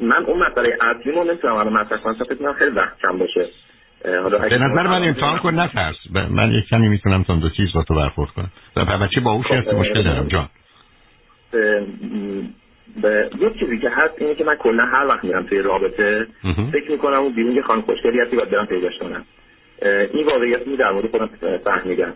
من اون مسئله اصلی رو نمی‌تونم الان مطرح کنم فکر کنم خیلی وقت کم باشه. به نظر من امتحان کن نترس. من یک کمی می‌تونم تا دو چیز با تو برخورد کنم. و بچه باهوش هست خب، مشکل دارم جان. به یک چیزی که هست اینه که من کلا هر وقت میرم توی رابطه فکر می‌کنم اون بیرون یه خانم خوشگلی هستی باید برم پیداش کنم. این واقعیت می در مورد خودم فهمیدم.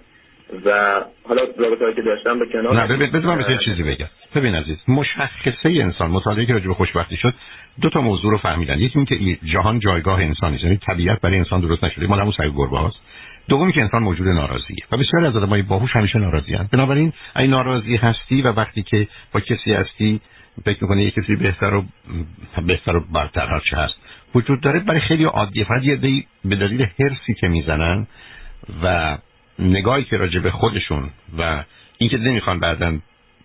و حالا رابطه که داشتم به کنار نه بذار من چیزی بگم. ببین عزیز مشخصه انسان مطالعه که راجع به خوشبختی شد دو تا موضوع رو فهمیدن. یکی اینکه جهان جایگاه انسانی یعنی طبیعت برای انسان درست نشده. مال همون سگ گربه هاست. دومی که انسان موجود ناراضیه. و بسیاری از آدمای باهوش همیشه ناراضی هستند بنابراین این ناراضی هستی و وقتی که با کسی هستی فکر می‌کنه یه کسی بهتر و بهتر و برتر هر چه هست وجود داره. برای خیلی عادیه. فقط یه به دلیل هرسی که می‌زنن و نگاهی که راجع به خودشون و اینکه نمی‌خوان بعدا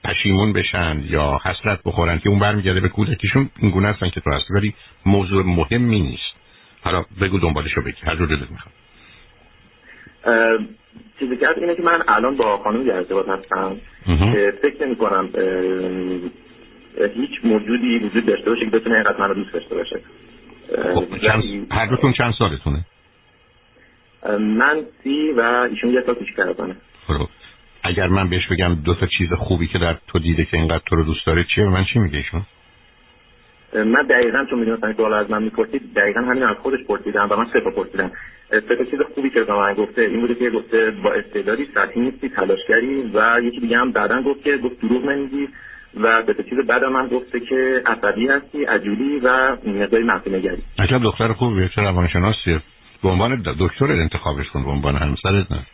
پشیمون بشن یا حسرت بخورن که اون برمیگرده به کودکیشون این گونه هستن که تو هستی ولی موضوع مهمی نیست. حالا بگو دنبالشو بگی. هر جور دلت می‌خواد. چیزی که اینه که من الان با خانم در ارتباط هستم که فکر نمی کنم هیچ موجودی وجود داشته باشه که بتونه اینقدر منو دوست داشته باشه. خب چند... هر دوتون چند سالتونه؟ من سی و ایشون یه پیش منه خب اگر من بهش بگم دو تا چیز خوبی که در تو دیده که اینقدر تو رو دوست داره چیه؟ من چی میگه ایشون؟ من دقیقا چون می‌دونستم که از من می‌پرسید دقیقا همین از خودش پرسیدم و من سه پرسیدم. سه چیز خوبی که به من گفته این بوده که گفته با استعدادی سطحی نیستی تلاشگری و یکی دیگه هم بعدا گفت که گفت دروغ نمیگی و به چیز بعد من گفته که عصبی هستی عجولی و مقداری منفی نگری عجب دختر خوبیه چه روانشناسیه. به عنوان دکتر انتخابش کن به عنوان همسرت نه.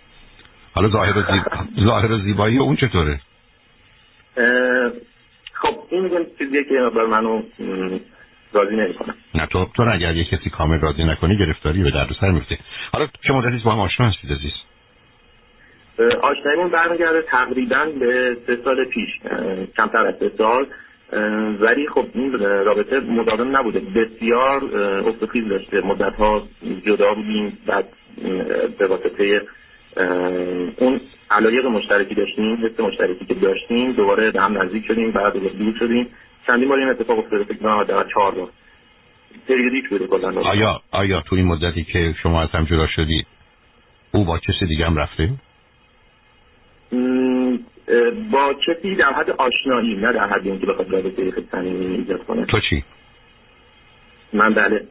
حالا ظاهر و, زیب... ظاهر و زیبایی اون چطوره؟ خب این چیزیه که بر منو راضی نمی‌کنه نه تو تو اگر یه کسی کامل راضی نکنی گرفتاری به دردسر میفته حالا چه مدتی با هم آشنا هستید عزیز؟ آشنایمون برمیگرده تقریبا به سه سال پیش کمتر از سه سال. ولی خب این رابطه مداوم نبوده. بسیار افت داشته. مدت ها جدا بودیم. بعد به واسطه اون علایق مشترکی داشتیم حس مشترکی که داشتیم دوباره به هم نزدیک شدیم بعد دور شدیم. چندین بار این اتفاق افتاده فکر کنم در چهار بار. پریودیک بوده کلا. آیا آیا تو این مدتی که شما از هم جدا شدید او با کسی دیگه هم رفته؟ با کسی در حد آشنایی؟ نه در حد اینکه بخواد رابطه خیلی صمیمی ایجاد کنه. تو چی؟ من بله.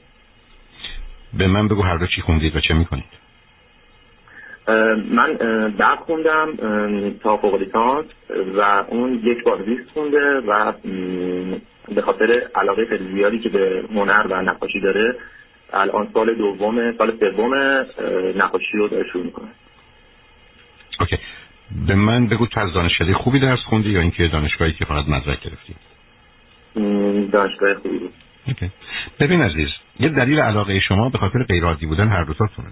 به من بگو هر دو چی خوندید و چه می‌کنید. من درد خوندم تا فوق لیسانس و اون یک بار زیست خونده و به خاطر علاقه خیلی زیادی که به هنر و نقاشی داره الان سال دوم سال سوم نقاشی رو داره شروع می‌کنه. okay. به من بگو تو از دانشکده خوبی درس خوندی یا اینکه دانشگاهی که فقط مدرک گرفتی؟ دانشگاه خوبی بود. okay. ببین عزیز یه دلیل علاقه شما به خاطر غیرعادی بودن هر دو تونه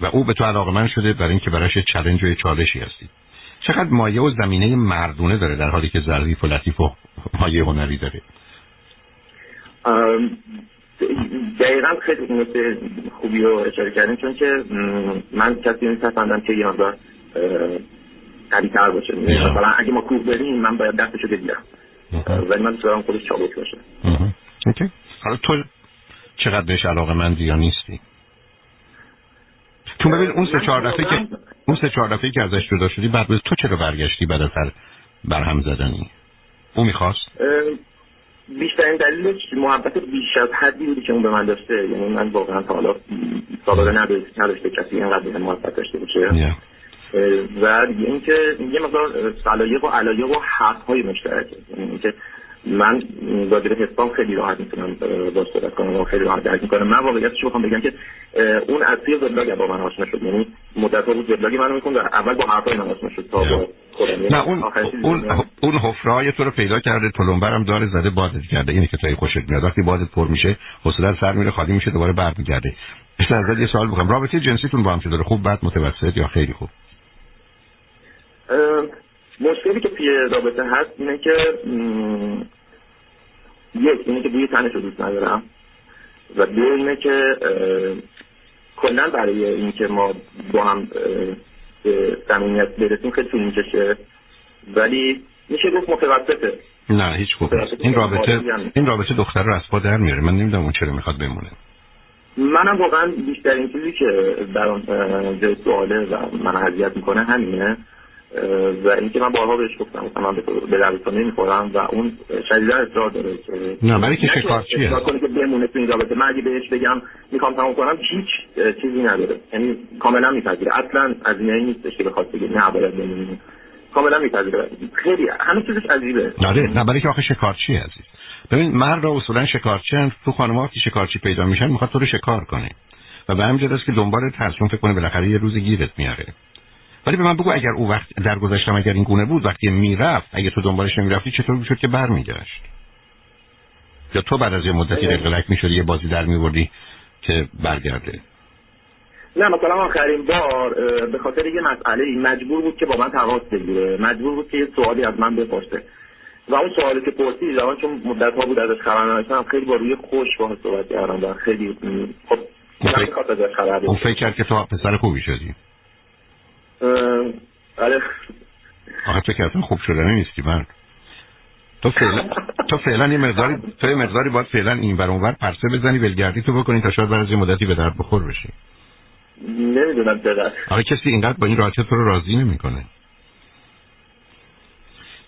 و او به تو علاقه من شده برای اینکه براش challenge و چالشی هستی. چقدر مایه و زمینه مردونه داره در حالی که ظریف و لطیف و مایه هنری داره. دقیقا خیلی نکته خوبی رو اشاره کردیم چون که من کسی نیست که یه قوی تر باشه مثلا اگه ما کوه بریم من باید دستشو بگیرم ولی من دارم خودش چابک باشه حالا تو چقدر بهش علاقه مندی یا نیستی تو ببین اون سه چهار دفعه که اون سه چهار دفعه که ازش جدا شدی بعد تو چرا برگشتی بعد از هر برهم زدنی او می‌خواست بیشترین دلیلش محبت بیش از حدی بودی که اون به من داشته یعنی من واقعا تا حالا سابقه نداشته کسی اینقدر به محبت داشته باشه و دیگه اینکه یه مقدار سلایق و علایق و حق های مشترکه یعنی اینکه من راجع به حسام خیلی راحت می‌تونم با صحبت کنم و خیلی راحت درک می‌کنم. من واقعیتش بخوام بگم که اون از توی وبلاگ با من آشنا شد. یعنی مدت بود وبلاگ منو می‌خوند اول با حرفای من آشنا شد تا با یعنی نه اون اون اون حفره تو رو پیدا کرده تلمبرم داره زده بادت کرده. اینه که توی خوشت میاد. وقتی بادت پر میشه حوصله سر میره خالی میشه دوباره برمیگرده. مثلا یه سوال بکنم رابطه جنسیتون با هم چه داره خوب بعد متوسط یا خیلی خوب؟ مشکلی که توی رابطه هست اینه که یک اینه که بوی تنش رو دوست ندارم و دو اینه که کلا برای اینکه ما با هم به صمیمیت برسیم خیلی طول می‌کشه. ولی میشه گفت متوسطه. نه هیچ خوب این رابطه این رابطه دختر رو از پا در میاره. من نمی‌دونم اون چرا می‌خواد بمونه. منم واقعا بیشترین چیزی که در اون جای سواله و من اذیت می‌کنه همینه. و اینکه من بارها بهش گفتم مثلا من به دردتون نمی‌خورم و اون شدیدا اصرار داره که نه برای که شکار چیه؟ کنه که بمونه تو این رابطه. من اگه بهش بگم می‌خوام تموم کنم هیچ چیزی نداره. یعنی کاملا میپذیره. اصلا از این نیستش که بخواد بگه نه باید بمونیم کاملا میپذیره. خیلی همه چیزش عجیبه. نه نه برای که آخه شکارچی عزیز. ببین مرد را اصولا شکارچی هم تو خانم‌ها که شکارچی پیدا میشن می‌خواد تو رو شکار کنه. و به همین است که دنبال ترسون فکر کنه بالاخره یه روز گیرت میاره. ولی به من بگو اگر او وقت در گذشتم اگر این گونه بود وقتی می‌رفت اگه تو دنبالش نمی‌رفتی چطور می‌شد که برمیگشت یا تو بعد از یه مدتی رقلک می‌شدی یه بازی در میوردی که برگرده نه مثلا آخرین بار به خاطر یه مسئله مجبور بود که با من تماس بگیره. مجبور بود که یه سوالی از من بپرسه. و اون سوالی که پرسید زمان چون مدت ها بود ازش خبر نداشتم خیلی با روی خوش با صحبت کردم و خیلی خب اون فکر کرد که تو پسر خوبی شدی. آره آخه تو که خوب شده نیستی من تو فعلا تو فعلا یه مقداری تو یه مقداری باید فعلا این ور اونور پرسه بزنی ولگردی تو بکنی تا شاید از مدتی به درد بخور بشی. نمی‌دونم چقدر. آره کسی اینقدر با این راحتی تو رو راضی نمی‌کنه.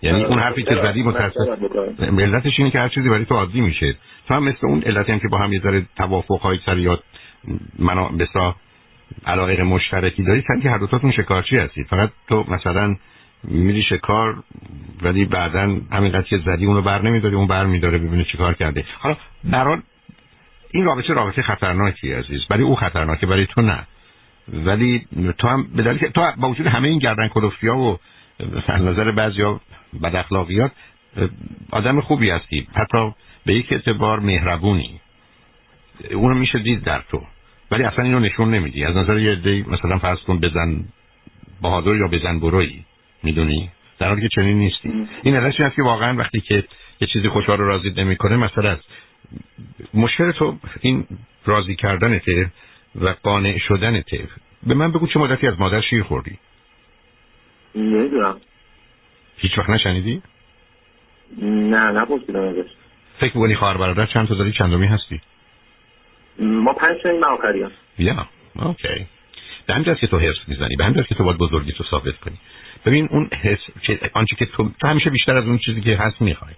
یعنی اون حرفی که زدی متاسف ملتش اینه که هر چیزی برای تو عادی میشه. تو هم مثل اون علتی هم که با هم یه ذره توافق های سر یا منا بسا علاقه مشترکی داری سنی که هر دوتاتون شکارچی هستید فقط تو مثلا میری شکار ولی بعدا همینقدر که زدی اونو بر نمیداری اون بر میداره ببینه چیکار کرده. حالا برای این رابطه رابطه خطرناکی عزیز برای او خطرناکه برای تو نه. ولی تو هم به دلیل تو با وجود همه این گردن کلفتیا و از نظر بعضیا بد اخلاقیات آدم خوبی هستی. حتی به یک اعتبار مهربونی. اونو میشه دید در تو. ولی اصلا اینو نشون نمیدی. از نظر یه دی مثلا فرض کن بزن بهادر یا بزن بروی می‌دونی؟ در حالی که چنین نیستی. این علتش هست که واقعا وقتی که یه چیزی خوشحال رو راضی نمی‌کنه مثلا است مشکل تو این راضی کردنته و قانع شدنته. به من بگو چه مدتی از مادر شیر خوردی؟ نمی‌دونم. هیچ وقت نشنیدی؟ نه نپرسیدم ازش. فکر می‌کنی خواهر برادر چند تا داری؟ چندمی هستی؟ ما پنج این آخری هست. یا اوکی. به همین که تو حرس می‌زنی به همین که تو باید بزرگی تو ثابت کنی. ببین اون حس آنچه که تو تو همیشه بیشتر از اون چیزی که هست می‌خوای.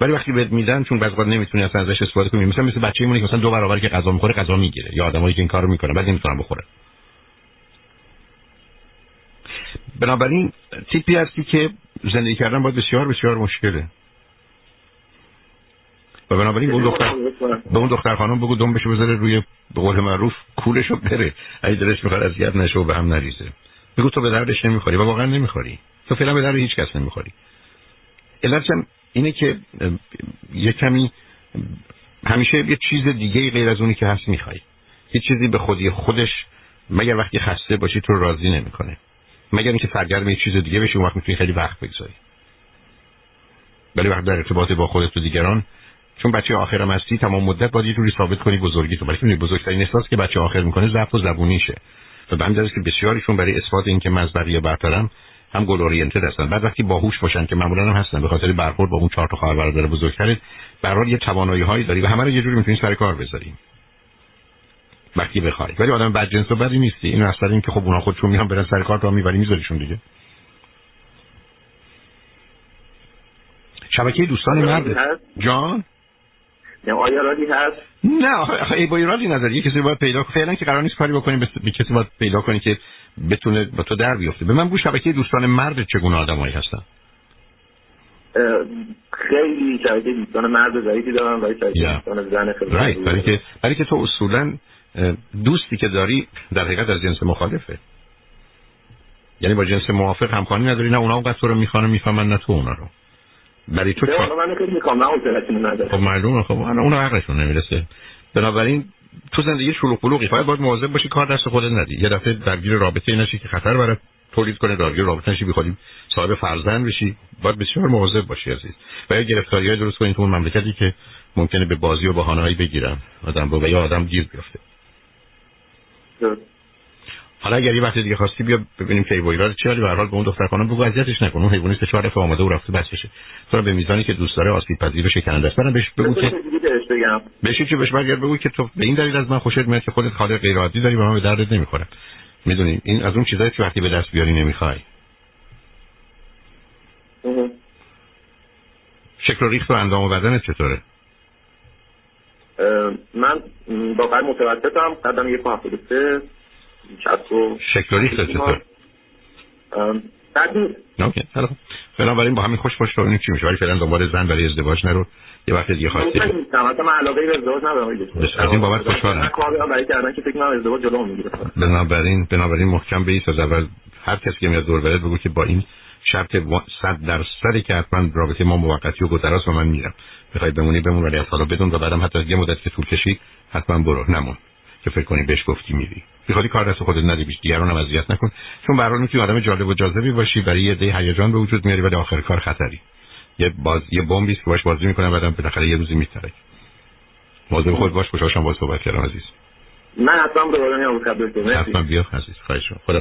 ولی وقتی بهت میدن چون بعضی وقت نمی‌تونی اصلا ازش استفاده کنی مثلا مثل بچه‌ای که مثلا دو برابر که غذا می‌خوره غذا می‌گیره. یا آدمایی که این کارو می‌کنه بعد نمی‌تونن بخوره بنابراین تیپی هستی که زندگی کردن باید بسیار بسیار مشکله. و بنابراین اون دختر به اون دختر خانم بگو دم بشه بذاره روی به قول معروف کولشو بره. اگه دلش می‌خواد اذیت نشه و به هم نریزه. بگو تو به دردش نمی‌خوری و واقعا نمی‌خوری. تو فعلا به درد هیچ کس نمی‌خوری. علتش اینه که یه کمی همیشه یه چیز دیگه غیر از اونی که هست می‌خوای. یه چیزی به خودی خودش مگر وقتی خسته باشی تو راضی نمی‌کنه. مگر اینکه سرگرم یه چیز دیگه بشی اون وقت می‌تونی خیلی وقت بگذاری. ولی وقت در ارتباط با خودت و دیگران چون بچه آخرم هستی تمام مدت باید یه جوری ثابت کنی بزرگی تو. برای بزرگترین احساس که بچه آخر می‌کنه ضعف و زبونیشه. و به همین که بسیاریشون برای اثبات اینکه مزبری برترم هم گل اورینتد هستن. بعد وقتی باهوش باشن که معمولا هم هستن به خاطر برخورد با اون چهار تا خواهر برادر بزرگتر برای یه توانایی هایی داری و همه رو یه جوری می‌تونی سر کار بذاری وقتی بخوای. ولی آدم بدجنس و بدی نیستی. این اصلا این که خب اونا خودشون میان برن سر کار تو می‌بری میذاریشون دیگه. شبکه دوستان مرد. جان؟ آیا رادی هست؟ نه آخه ای با رادی نداری یه کسی باید پیدا کنی فعلا که قرار نیست کاری بکنیم به کسی باید پیدا کنی که بتونه با تو در بیفته. به من بگو شبکه دوستان مرد چگونه آدمایی هستن؟ خیلی شبکه دوستان مرد ضعیفی دارن ولی شبکه دوستان زن خیلی right. برای که برای که تو اصولا دوستی که داری در حقیقت از جنس مخالفه. یعنی با جنس موافق همخوانی نداری نه اونا اونقدر تو رو می‌خوانه می‌فهمن نه تو اونا رو. برای تو چا... من خیلی می‌خوام نه خب معلومه خب اون عقلشون نمی‌رسه. بنابراین تو زندگی شلوغ پلوغی باید باید مواظب باشی کار دست خودت ندی. یه دفعه درگیر رابطه نشی که خطر برات تولید کنه درگیر رابطه نشی بخوادیم صاحب فرزند بشی. باید بسیار مواظب باشی عزیز. و یا گرفتاریای درست کنید تو اون مملکتی که ممکنه به بازی و بهانه‌ای بگیرن. آدم با یا آدم گیر بیفته. حالا اگر یه وقت دیگه خواستی بیا ببینیم که ایوایلا رو چی ولی به هر حال به اون دختر خانم بگو اذیتش نکن اون حیوانی سه چهار دفعه آمده و رفته بس بشه تو به میزانی که دوست داره آسیب پذیر شکننده است برام بهش بگو که بهش چی بهش بگیر بگو که تو به این دلیل از من خوشت میاد که خودت حال غیر عادی داری و من به دردت نمی‌خوره می‌دونی این از اون چیزایی که وقتی به دست بیاری نمی‌خوای. شکل و ریخت و اندام و بدنت چطوره؟ من واقعا متوسطم قدم 173 کسب و چطور بعدی خب. بنابراین با همین خوش باش تا چی میشه؟ ولی فعلا دنبال زن برای ازدواج نرو. یه وقت دیگه خواستی من علاقه به ازدواج ندارم از این بابت خوشحالم. کار برای کردن که فکر ازدواج جلو می‌گیره. بنابراین بنابراین محکم به از اول هر کسی که میاد دور برد بگو که با این شرط 100 درصدی که حتما رابطه ما موقتی و گذراست و من میرم. می‌خوای بمونی بمون ولی از حالا بدون و بعدم حتی یه مدت که طول کشید حتما برو نمون. که فکر کنی بهش گفتی میری. بخوای کار دست خودت ندی بیش دیگران هم اذیت نکن. چون به هر می‌تونی آدم جالب و جاذبی باشی برای یه دی هیجان به وجود میاری ولی آخر کار خطری. یه باز یه بمبی که باش بازی می‌کنه بعدم بالاخره یه روزی میتره موضوع خود باش خوشحالم باز صحبت کردم عزیز. من حتما دوباره میام خدمت حتما بیا عزیز خواهش خدا